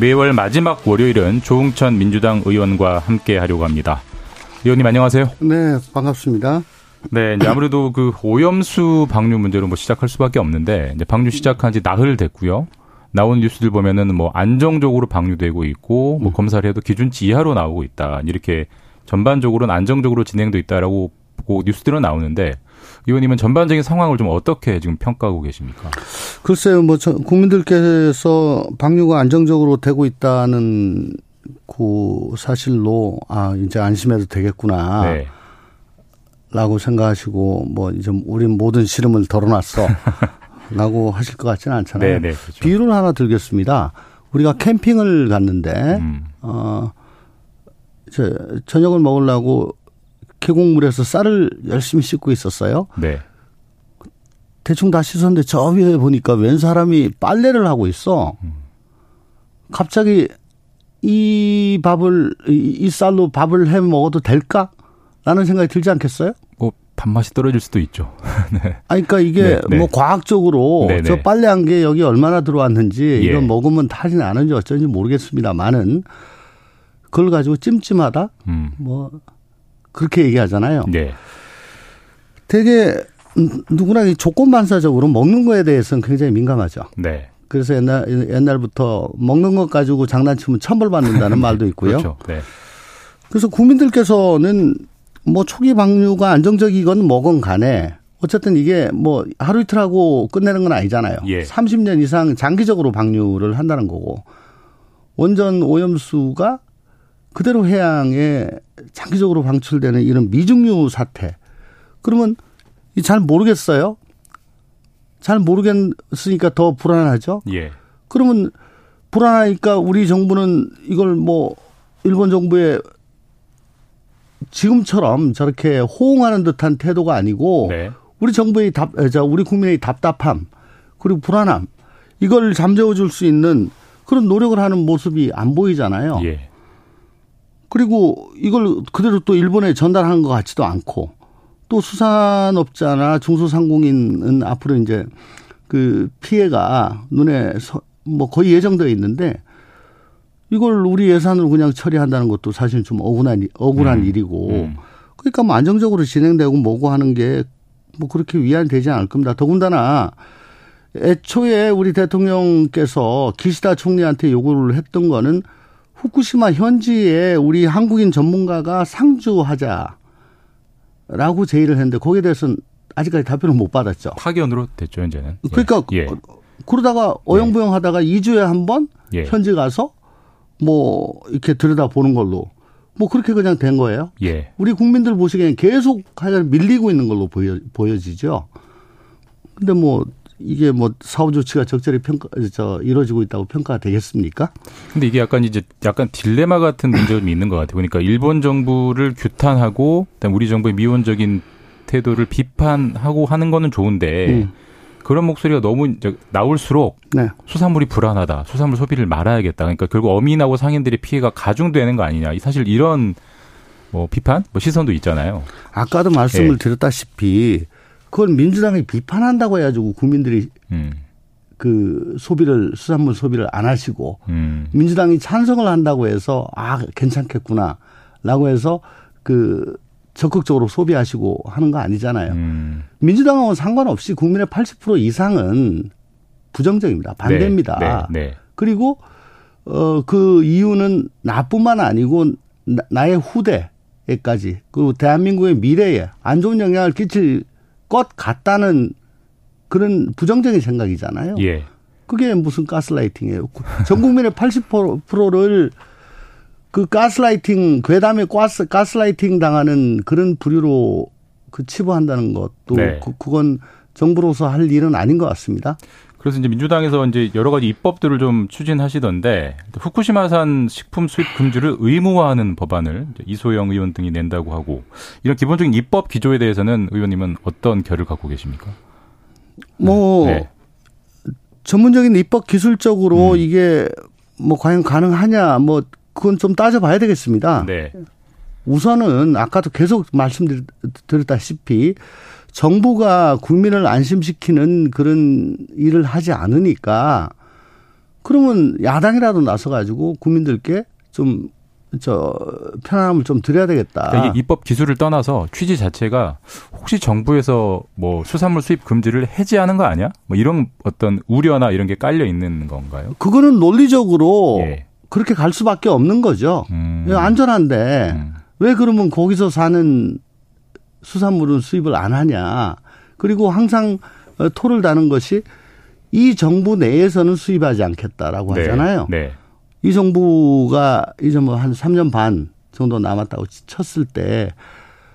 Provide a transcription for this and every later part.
매월 마지막 월요일은 조웅천 민주당 의원과 함께 하려고 합니다. 의원님 안녕하세요. 네, 반갑습니다. 네, 이제 아무래도 그 오염수 방류 문제로 뭐 시작할 수밖에 없는데 이제 방류 시작한 지 나흘 됐고요. 나온 뉴스들 보면은 뭐 안정적으로 방류되고 있고 뭐 검사를 해도 기준치 이하로 나오고 있다. 이렇게 전반적으로는 안정적으로 진행돼 있다라고 보고 뉴스들은 나오는데 의원님은 전반적인 상황을 좀 어떻게 지금 평가하고 계십니까? 글쎄요, 뭐 국민들께서 방류가 안정적으로 되고 있다는 그 사실로 아 이제 안심해도 되겠구나. 네. 라고 생각하시고 뭐 이제 우린 모든 시름을 덜어놨어. 라고 하실 것 같지는 않잖아요. 네네, 그렇죠. 비유를 하나 들겠습니다. 우리가 캠핑을 갔는데 음. 어 이제 저녁을 먹으려고 계곡물에서 쌀을 열심히 씻고 있었어요. 네. 대충 다 씻었는데 저 위에 보니까 웬 사람이 빨래를 하고 있어. 갑자기 이 밥을 이 쌀로 밥을 해 먹어도 될까? 라는 생각이 들지 않겠어요? 뭐 밥맛이 떨어질 수도 있죠. 네. 아니 그러니까 이게 네, 네. 뭐 과학적으로 네, 저 네. 빨래한 게 여기 얼마나 들어왔는지 예. 이건 먹으면 타진 않은지 어쩐지 모르겠습니다만은 그걸 가지고 찜찜하다. 음. 뭐 그렇게 얘기하잖아요. 네. 되게 누구나 조건 반사적으로 먹는 거에 대해서는 굉장히 민감하죠. 네. 그래서 옛날 옛날부터 먹는 것 가지고 장난치면 천벌 받는다는 말도 있고요. 그렇죠. 네. 그래서 국민들께서는 뭐 초기 방류가 안정적이건 뭐건 간에 어쨌든 이게 뭐 하루 이틀 하고 끝내는 건 아니잖아요. 예. 30년 이상 장기적으로 방류를 한다는 거고 원전 오염수가 그대로 해양에 장기적으로 방출되는 이런 미중류 사태. 그러면 잘 모르겠어요. 잘 모르겠으니까 더 불안하죠. 예. 그러면 불안하니까 우리 정부는 이걸 뭐 일본 정부의 지금처럼 저렇게 호응하는 듯한 태도가 아니고 네. 우리 정부의 답, 저 우리 국민의 답답함 그리고 불안함 이걸 잠재워 줄 수 있는 그런 노력을 하는 모습이 안 보이잖아요. 예. 그리고 이걸 그대로 또 일본에 전달하는 것 같지도 않고 또 수산업자나 중소상공인은 앞으로 이제 그 피해가 눈에 뭐 거의 예정되어 있는데 이걸 우리 예산으로 그냥 처리한다는 것도 사실 좀 억울한 억울한 음. 일이고 음. 그러니까 뭐 안정적으로 진행되고 뭐고 하는 게 뭐 그렇게 위안이 되지 않을 겁니다. 더군다나 애초에 우리 대통령께서 기시다 총리한테 요구를 했던 거는 후쿠시마 현지에 우리 한국인 전문가가 상주하자라고 제의를 했는데 거기에 대해서는 아직까지 답변을 못 받았죠. 파견으로 됐죠, 현재는. 그러니까 예. 그러다가 어영부영 하다가 2주에 한번 예. 현지 가서 뭐 이렇게 들여다보는 걸로 뭐 그렇게 그냥 된 거예요. 예. 우리 국민들 보시기에는 계속 하여간 밀리고 있는 걸로 보여, 보여지죠. 근데 뭐 이게 뭐 사후 조치가 적절히 평가 저 이루어지고 있다고 평가가 되겠습니까? 근데 이게 약간 이제 약간 딜레마 같은 문제가 좀 있는 것 같아요. 그러니까 일본 정부를 규탄하고 그다음 우리 정부의 미온적인 태도를 비판하고 하는 거는 좋은데 음. 그런 목소리가 너무 이제 나올수록 네. 수산물이 불안하다. 수산물 소비를 말아야겠다. 그러니까 결국 어민하고 상인들의 피해가 가중되는 거 아니냐. 사실 이런 뭐 비판, 뭐 시선도 있잖아요. 아까도 말씀을 네. 드렸다시피 그걸 민주당이 비판한다고 해가지고 국민들이 음. 그 소비를 수산물 소비를 안 하시고 음. 민주당이 찬성을 한다고 해서 아 괜찮겠구나라고 해서 그 적극적으로 소비하시고 하는 거 아니잖아요. 음. 민주당하고 상관없이 국민의 80% 이상은 부정적입니다. 반대입니다. 네, 네, 네. 그리고 어 그 이유는 나뿐만 아니고 나, 나의 후대에까지 그리고 대한민국의 미래에 안 좋은 영향을 끼칠 것 같다는 그런 부정적인 생각이잖아요. 예. 그게 무슨 가스라이팅이에요. 전 국민의 80%를 그 가스라이팅 괴담에 가스 가스라이팅 당하는 그런 부류로 그 치부한다는 것도 네. 그, 그건 정부로서 할 일은 아닌 것 같습니다. 그래서 이제 민주당에서 이제 여러 가지 입법들을 좀 추진하시던데 후쿠시마산 식품 수입 금지를 의무화하는 법안을 이소영 의원 등이 낸다고 하고 이런 기본적인 입법 기조에 대해서는 의원님은 어떤 결을 갖고 계십니까? 뭐 네. 전문적인 입법 기술적으로 음. 이게 뭐 과연 가능하냐 뭐 그건 좀 따져봐야 되겠습니다. 네. 우선은 아까도 계속 말씀드렸다시피 정부가 국민을 안심시키는 그런 일을 하지 않으니까 그러면 야당이라도 나서 가지고 국민들께 좀 저 편안함을 좀 드려야 되겠다. 그러니까 이게 입법 기술을 떠나서 취지 자체가 혹시 정부에서 뭐 수산물 수입 금지를 해지하는 거 아니야? 뭐 이런 어떤 우려나 이런 게 깔려 있는 건가요? 그거는 논리적으로 예. 그렇게 갈 수밖에 없는 거죠. 음. 안전한데 음. 왜 그러면 거기서 사는 수산물은 수입을 안 하냐. 그리고 항상 어, 토를 다는 것이 이 정부 내에서는 수입하지 않겠다라고 네. 하잖아요. 네. 이 정부가 이제 뭐 한 3년 반 정도 남았다고 쳤을 때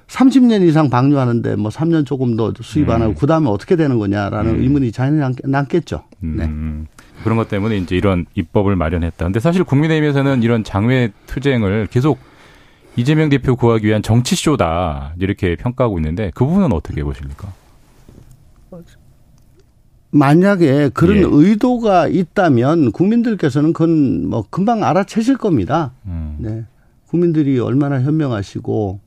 30년 이상 방류하는데 뭐 3년 조금 더 수입 안 하고 음. 그다음에 어떻게 되는 거냐라는 음. 의문이 자연히 남겠죠. 네. 음. 그런 것 때문에 이제 이런 입법을 마련했다. 근데 사실 국민의힘에서는 이런 장외 투쟁을 계속 이재명 대표 구하기 위한 정치쇼다 이렇게 평가하고 있는데 그 부분은 어떻게 보십니까? 만약에 그런 예. 의도가 있다면 국민들께서는 그건 뭐 금방 알아채실 겁니다. 음. 네. 국민들이 얼마나 현명하시고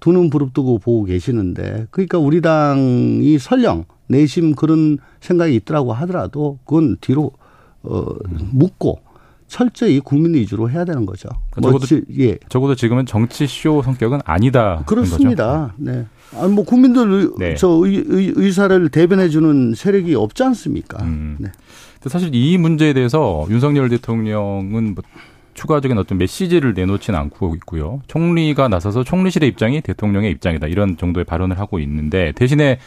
두 눈 부릅뜨고 보고 계시는데 그러니까 우리 당이 설령 내심 그런 생각이 있더라고 하더라도 그건 뒤로 어 묻고 철저히 국민 위주로 해야 되는 거죠. 뭐 적어도, 지, 예. 적어도 지금은 정치 쇼 성격은 아니다. 그렇습니다. 네. 아니 뭐 국민들 네. 저 의, 의, 의사를 대변해 주는 세력이 없지 않습니까? 음. 네. 사실 이 문제에 대해서 윤석열 대통령은 뭐 추가적인 어떤 메시지를 내놓지는 않고 있고요. 총리가 나서서 총리실의 입장이 대통령의 입장이다 이런 정도의 발언을 하고 있는데 대신에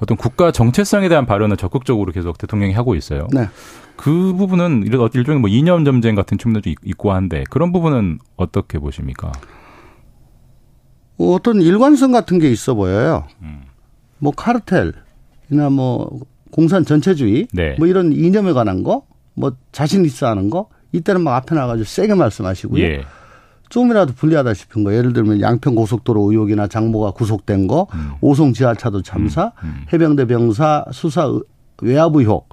어떤 국가 정체성에 대한 발언을 적극적으로 계속 대통령이 하고 있어요. 네. 그 부분은 일종의 뭐 이념 점쟁 같은 측면도 있고 한데 그런 부분은 어떻게 보십니까? 어떤 일관성 같은 게 있어 보여요. 음. 뭐 카르텔이나 뭐 공산 전체주의 네. 뭐 이런 이념에 관한 거, 뭐 자신 있어 하는 거 이때는 막 앞에 나가지고 세게 말씀하시고요. 예. 조금이라도 불리하다 싶은 거 예를 들면 양평 고속도로 의혹이나 장모가 구속된 거, 음. 오송 지하차도 참사, 음. 음. 해병대 병사 수사 외압 의혹,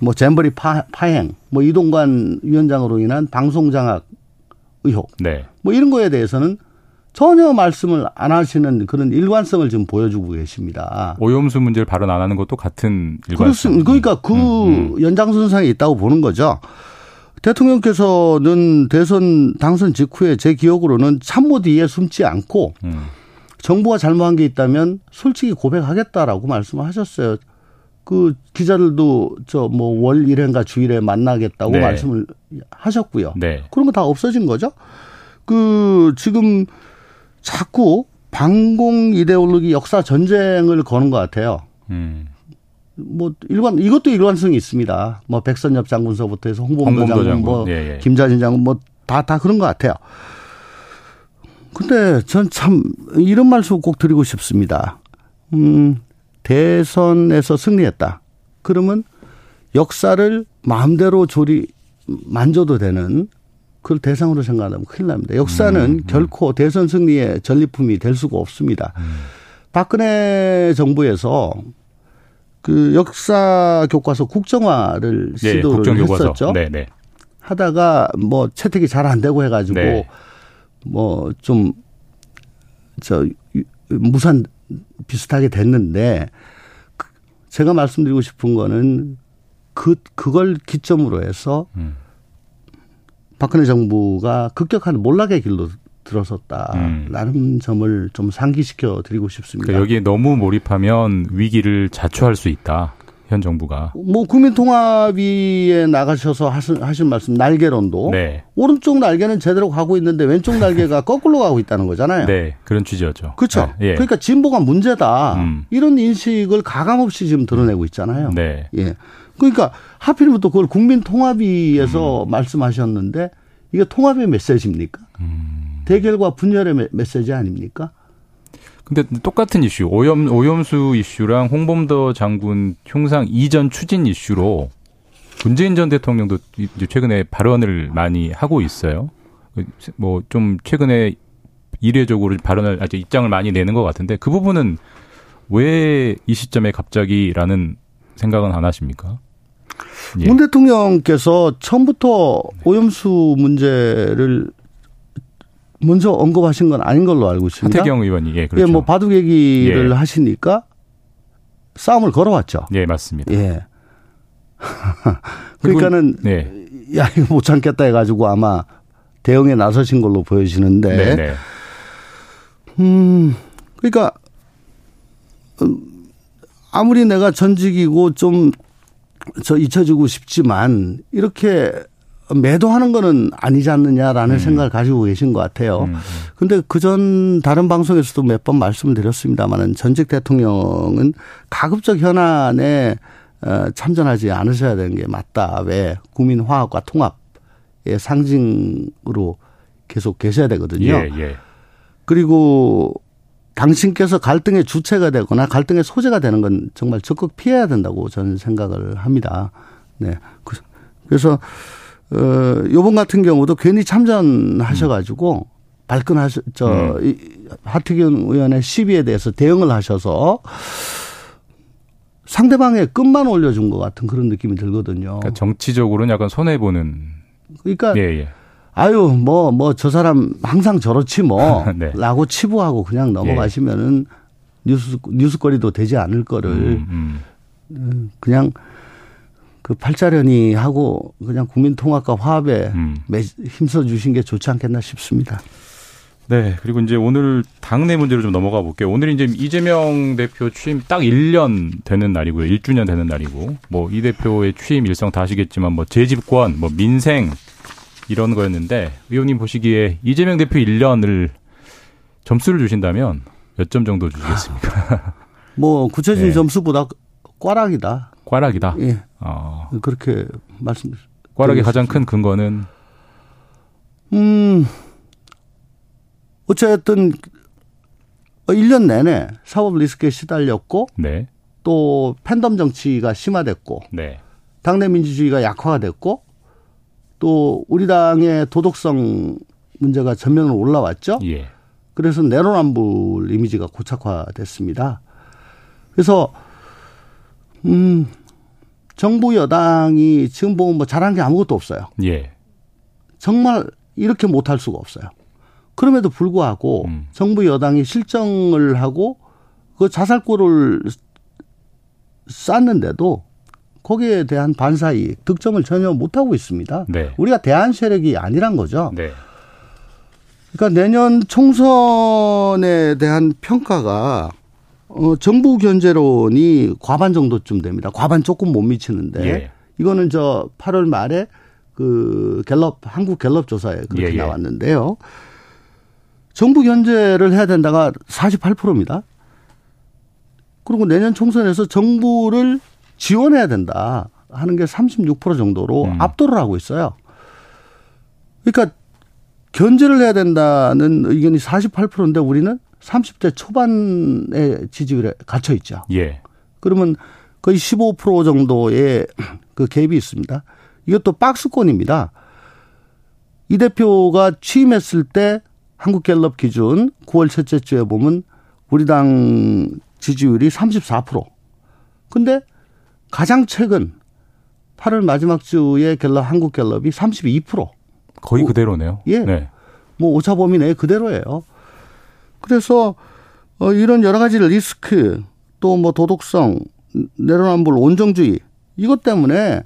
뭐 잼버리 파, 파행, 뭐 이동관 위원장으로 인한 방송 장악 의혹, 네. 뭐 이런 거에 대해서는 전혀 말씀을 안 하시는 그런 일관성을 지금 보여주고 계십니다. 오염수 문제를 발언 안 하는 것도 같은 일관성. 그렇습니다. 그러니까 그 음, 음. 연장선상에 있다고 보는 거죠. 대통령께서는 대선 당선 직후에 제 기억으로는 참모 뒤에 숨지 않고 음. 정부가 잘못한 게 있다면 솔직히 고백하겠다라고 말씀을 하셨어요. 그 기자들도 저 뭐월 1회인가 주일에 만나겠다고 네. 말씀을 하셨고요. 네. 그런 거 다 없어진 거죠. 그 지금 자꾸 반공 이데올로기 역사 전쟁을 거는 것 같아요. 음. 뭐 일관 이것도 일관성이 있습니다. 뭐 백선엽 장군서부터 해서 홍범도, 홍범도 장군, 뭐 예, 예. 김자진 장군 뭐 다다 다 그런 것 같아요. 근데 전 참 이런 말씀 꼭 드리고 싶습니다. 음, 대선에서 승리했다. 그러면 역사를 마음대로 조리 만져도 되는 그걸 대상으로 생각하면 큰일 납니다. 역사는 음, 음. 결코 대선 승리의 전리품이 될 수가 없습니다. 음. 박근혜 정부에서 그 역사 교과서 국정화를 네, 시도를 했었죠. 네, 네. 하다가 뭐 채택이 잘 안 되고 해가지고 네. 뭐좀 저 무산 비슷하게 됐는데 그 제가 말씀드리고 싶은 거는 그 그걸 기점으로 해서 음. 박근혜 정부가 급격한 몰락의 길로 들어섰다라는 음. 점을 좀 상기시켜 드리고 싶습니다. 그러니까 여기에 너무 몰입하면 위기를 자초할 수 있다. 현 정부가. 뭐 국민통합위에 나가셔서 하신, 하신 말씀 날개론도 네. 오른쪽 날개는 제대로 가고 있는데 왼쪽 날개가 거꾸로 가고 있다는 거잖아요. 네, 그런 취지였죠. 그렇죠. 네. 예. 그러니까 진보가 문제다. 음. 이런 인식을 가감 없이 지금 드러내고 있잖아요. 네. 예. 그러니까 하필이면 또 그걸 국민통합위에서 음. 말씀하셨는데 이게 통합의 메시지입니까? 음. 대결과 분열의 메시지 아닙니까? 근데 똑같은 이슈, 오염, 오염수 이슈랑 홍범도 장군 흉상 이전 추진 이슈로 문재인 전 대통령도 이제 최근에 발언을 많이 하고 있어요. 뭐 좀 최근에 이례적으로 발언을 아주 입장을 많이 내는 것 같은데 그 부분은 왜 이 시점에 갑자기라는 생각은 안 하십니까? 예. 문 대통령께서 처음부터 오염수 문제를 먼저 언급하신 건 아닌 걸로 알고 있습니다. 하태경 의원이 예, 그렇죠. 예, 뭐 바둑 얘기를 예. 하시니까 싸움을 걸어왔죠. 예, 맞습니다. 예. 그러니까는 네. 야 이거 못 참겠다 해가지고 아마 대응에 나서신 걸로 보여지는데. 네, 네. 음, 그러니까 음, 아무리 내가 전직이고 좀 저 잊혀지고 싶지만 이렇게 매도하는 거는 아니지 않느냐라는 음. 생각을 가지고 계신 것 같아요. 음. 음. 근데 그전 다른 방송에서도 몇 번 말씀을 드렸습니다만은 전직 대통령은 가급적 현안에 어, 참전하지 않으셔야 되는 게 맞다. 왜 국민 화합과 통합의 상징으로 계속 계셔야 되거든요. 예, 예. 그리고 당신께서 갈등의 주체가 되거나 갈등의 소재가 되는 건 정말 적극 피해야 된다고 저는 생각을 합니다. 네. 그, 그래서 어 요번 같은 경우도 괜히 참전하셔가지고 음. 발끈하셔 저 음. 하태경 의원의 시비에 대해서 대응을 하셔서 상대방의 끝만 올려준 것 같은 그런 느낌이 들거든요. 그러니까 정치적으로는 약간 손해 보는. 그러니까 예, 예. 아유, 뭐, 뭐, 저 사람 항상 저렇지 뭐, 네. 라고 치부하고 그냥 넘어가시면은 예. 뉴스, 뉴스거리도 되지 않을 거를 음, 음. 음. 그냥 그 팔자련이 하고 그냥 국민 통합과 화합에 음. 힘써 주신 게 좋지 않겠나 싶습니다. 네. 그리고 이제 오늘 당내 문제로 좀 넘어가 볼게요. 오늘이 이제 이재명 대표 취임 딱 1년 되는 날이고요. 1주년 되는 날이고, 뭐 이 대표의 취임 일성 다 아시겠지만 뭐 재집권, 뭐 민생, 이런 거였는데 의원님 보시기에 이재명 대표 1년을 점수를 주신다면 몇 점 정도 주시겠습니까? 뭐 구체적인 네. 점수보다 꽈락이다. 꽈락이다. 예. 어. 그렇게 말씀. 꽈락의 가장 큰 근거는 음 어쨌든 1년 내내 사법 리스크에 시달렸고 네. 또 팬덤 정치가 심화됐고 네. 당내 민주주의가 약화가 됐고 또 우리 당의 도덕성 문제가 전면으로 올라왔죠. 예. 그래서 내로남불 이미지가 고착화됐습니다. 그래서 음 정부 여당이 지금 보면 뭐 잘한 게 아무것도 없어요. 예. 정말 이렇게 못할 수가 없어요. 그럼에도 불구하고 음. 정부 여당이 실정을 하고 그 자살골을 쌓는데도 거기에 대한 반사이익, 득점을 전혀 못하고 있습니다. 네. 우리가 대한 세력이 아니란 거죠. 네. 그러니까 내년 총선에 대한 평가가 어, 정부 견제론이 과반 정도쯤 됩니다. 과반 조금 못 미치는데 예. 이거는 저 8월 말에 그 갤럽 한국 갤럽 조사에 그렇게 예, 예. 나왔는데요. 정부 견제를 해야 된다가 48%입니다. 그리고 내년 총선에서 정부를 지원해야 된다 하는 게 36% 정도로 음. 압도를 하고 있어요. 그러니까 견제를 해야 된다는 의견이 48%인데 우리는 30대 초반의 지지율에 갇혀 있죠. 예. 그러면 거의 15% 정도의 그 갭이 있습니다. 이것도 박스권입니다. 이 대표가 취임했을 때 한국갤럽 기준 9월 첫째 주에 보면 우리 당 지지율이 34%. 근데 가장 최근 8월 마지막 주에 갤럽 한국 갤럽이 32%. 거의 그대로네요. 예. 네. 뭐 오차 범위 내에 그대로예요. 그래서 어 이런 여러 가지 리스크 또 뭐 도덕성 내로남불 온정주의 이것 때문에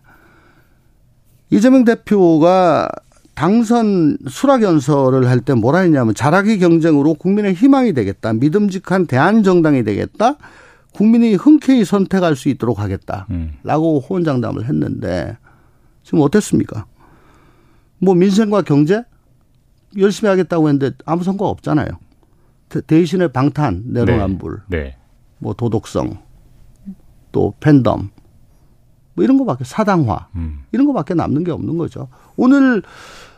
이재명 대표가 당선 수락 연설을 할 때 뭐라 했냐면 자라기 경쟁으로 국민의 희망이 되겠다. 믿음직한 대한정당이 되겠다. 국민이 흔쾌히 선택할 수 있도록 하겠다라고 음. 호언장담을 했는데 지금 어땠습니까? 뭐 민생과 경제 열심히 하겠다고 했는데 아무 성과 없잖아요. 대신에 방탄, 내로남불, 네. 네. 뭐 도덕성, 또 팬덤, 뭐 이런 거밖에 사당화 음. 이런 거밖에 남는 게 없는 거죠. 오늘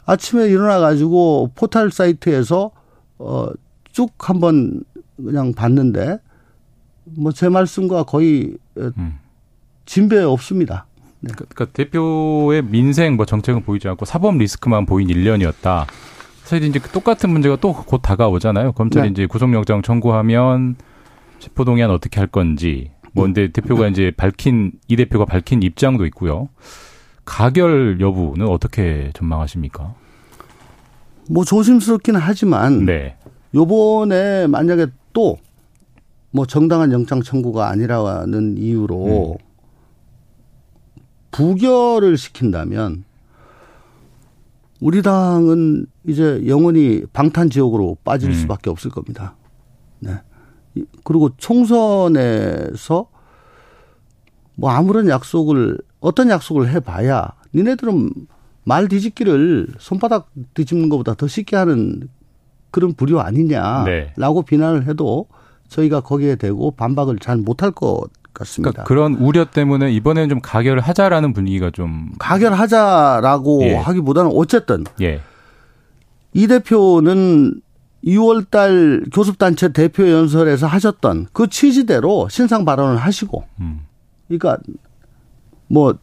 아침에 일어나 가지고 포털 사이트에서 어쭉 한번 그냥 봤는데 뭐 제 말씀과 거의 음. 진배 없습니다. 네. 그러니까 대표의 민생 뭐 정책은 보이지 않고 사법 리스크만 보인 1년이었다. 사실 이제 똑같은 문제가 또 곧 다가오잖아요. 검찰이 네. 이제 구속영장 청구하면 체포동의안 어떻게 할 건지. 뭐 근데 대표가 이제 밝힌 이 대표가 밝힌 입장도 있고요. 가결 여부는 어떻게 전망하십니까? 뭐 조심스럽기는 하지만 네. 요번에 만약에 또 뭐 정당한 영장 청구가 아니라는 이유로 음. 부결을 시킨다면 우리 당은 이제 영원히 방탄 지옥으로 빠질 음. 수밖에 없을 겁니다. 네. 그리고 총선에서 뭐 아무런 약속을 어떤 약속을 해봐야 니네들은 말 뒤집기를 손바닥 뒤집는 것보다 더 쉽게 하는 그런 부류 아니냐라고 네. 비난을 해도 저희가 거기에 대고 반박을 잘 못할 것 같습니다. 그러니까 그런 우려 때문에 이번에는 좀 가결을 하자라는 분위기가 좀 가결하자라고 예. 하기보다는 어쨌든 예. 이 대표는 2월 달 교섭단체 대표 연설에서 하셨던 그 취지대로 신상 발언을 하시고 음. 그러니까 뭐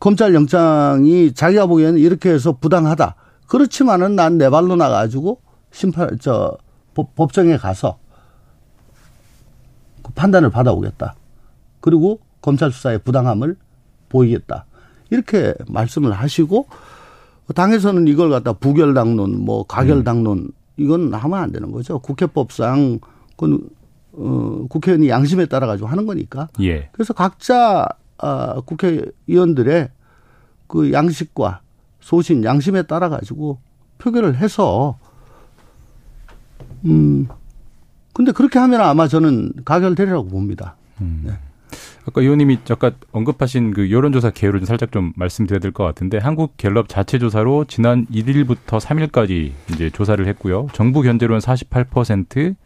검찰 영장이 자기가 보기에는 이렇게 해서 부당하다. 그렇지만은 난 내 발로 나가지고 심판 저 법정에 가서 그 판단을 받아오겠다. 그리고 검찰 수사의 부당함을 보이겠다. 이렇게 말씀을 하시고 당에서는 이걸 갖다 부결당론, 뭐 가결당론 이건 하면 안 되는 거죠. 국회법상 그 어, 국회의원이 양심에 따라 가지고 하는 거니까. 예. 그래서 각자 아, 국회의원들의 그 양식과 소신, 양심에 따라 가지고 표결을 해서 음 근데 그렇게 하면 아마 저는 가결되리라고 봅니다. 음. 네. 아까 의원님이 아까 언급하신 그 여론조사 개요를 좀 살짝 좀 말씀드려야 될 것 같은데 한국 갤럽 자체 조사로 지난 1일부터 3일까지 이제 조사를 했고요. 정부 견제로는 48%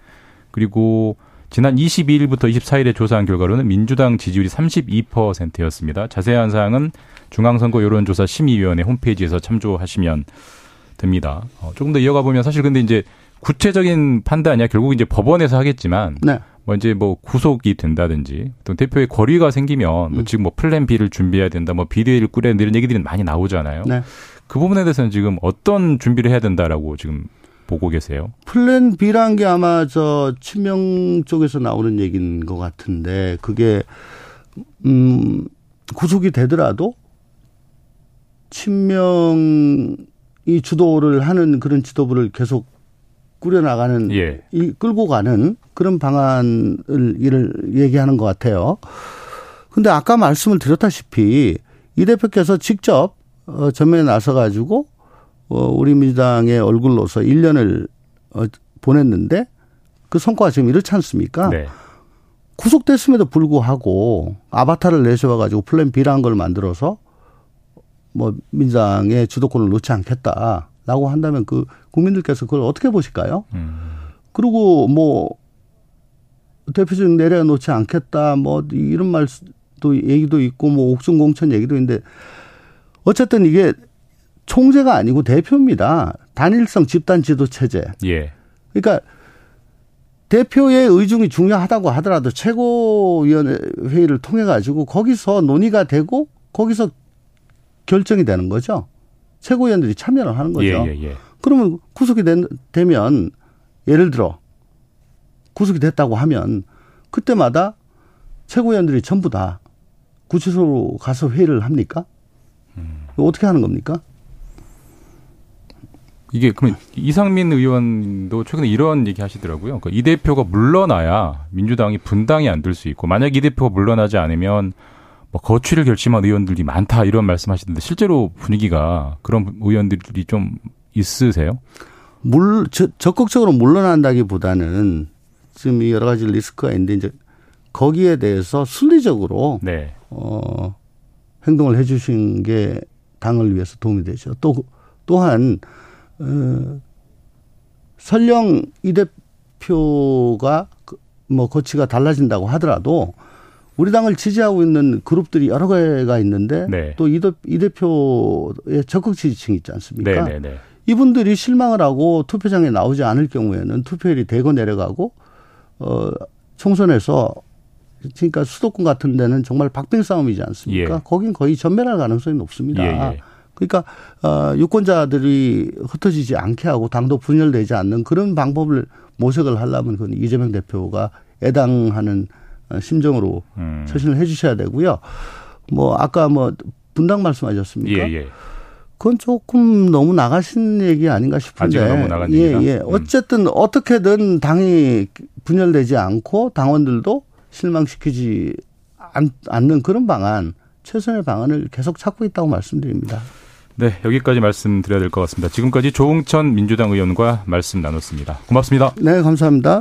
그리고 지난 22일부터 24일에 조사한 결과로는 민주당 지지율이 32%였습니다. 자세한 사항은 중앙선거 여론조사 심의위원회 홈페이지에서 참조하시면 됩니다. 어, 조금 더 이어가 보면 사실 근데 이제 구체적인 판단이야 결국 이제 법원에서 하겠지만 네. 뭐 이제 뭐 구속이 된다든지 또 대표의 거리가 생기면 뭐 음. 지금 뭐 플랜 B를 준비해야 된다, 뭐 비대위를 꾸려야 된다 이런 얘기들이 많이 나오잖아요. 네. 그 부분에 대해서는 지금 어떤 준비를 해야 된다라고 지금 보고 계세요? 플랜 B란 게 아마 저 친명 쪽에서 나오는 얘기인 것 같은데 그게 음 구속이 되더라도 친명이 주도를 하는 그런 지도부를 계속 꾸려나가는 예. 이 끌고 가는 그런 방안을 이를 얘기하는 것 같아요. 근데 아까 말씀을 드렸다시피 이 대표께서 직접 어 전면에 나서 가지고 어 우리 민주당의 얼굴로서 1년을 어 보냈는데 그 성과가 지금 이렇지 않습니까? 네. 구속됐음에도 불구하고 아바타를 내세워 가지고 플랜 B라는 걸 만들어서 뭐 민주당의 주도권을 놓지 않겠다. 라고 한다면 그 국민들께서 그걸 어떻게 보실까요? 음. 그리고 뭐 대표적 내려놓지 않겠다 뭐 이런 말도 얘기도 있고 뭐 옥중 공천 얘기도 있는데 어쨌든 이게 총재가 아니고 대표입니다. 단일성 집단 지도 체제. 예. 그러니까 대표의 의중이 중요하다고 하더라도 최고위원회 회의를 통해 가지고 거기서 논의가 되고 거기서 결정이 되는 거죠. 최고위원들이 참여를 하는 거죠. 예, 예, 예. 그러면 구속이 된, 되면 예를 들어 구속이 됐다고 하면 그때마다 최고위원들이 전부 다 구치소로 가서 회의를 합니까? 음. 어떻게 하는 겁니까? 이게 그러면 이상민 의원도 최근에 이런 얘기 하시더라고요. 그러니까 이 대표가 물러나야 민주당이 분당이 안 될 수 있고 만약 이 대표가 물러나지 않으면 뭐 거취를 결심한 의원들이 많다 이런 말씀하시던데 실제로 분위기가 그런 의원들이 좀 있으세요? 물 저, 적극적으로 물러난다기보다는 지금 여러 가지 리스크가 있는데 이제 거기에 대해서 순리적으로 네. 어 행동을 해 주신 게 당을 위해서 도움이 되죠. 또 또한 어, 설령 이 대표가 그뭐 거치가 달라진다고 하더라도 우리 당을 지지하고 있는 그룹들이 여러 개가 있는데 네. 또이 이 대표의 적극 지지층이 있지 않습니까? 네, 네, 네, 이분들이 실망을 하고 투표장에 나오지 않을 경우에는 투표율이 대거 내려가고 어 총선에서 그러니까 수도권 같은 데는 정말 박빙 싸움이지 않습니까? 예. 거긴 거의 전멸할 가능성이 높습니다. 예, 예. 그러니까 어 유권자들이 흩어지지 않게 하고 당도 분열되지 않는 그런 방법을 모색을 하려면 그건 이재명 대표가 애당하는 심정으로 음. 처신을 해 주셔야 되고요. 뭐 아까 뭐 분당 말씀하셨습니까? 예, 예. 그건 조금 너무 나가신 얘기 아닌가 싶은데. 아직 너무 나간 예, 예. 음. 어쨌든 어떻게든 당이 분열되지 않고 당원들도 실망시키지 않, 않는 그런 방안, 최선의 방안을 계속 찾고 있다고 말씀드립니다. 네, 여기까지 말씀드려야 될 것 같습니다. 지금까지 조홍천 민주당 의원과 말씀 나눴습니다. 고맙습니다. 네, 감사합니다.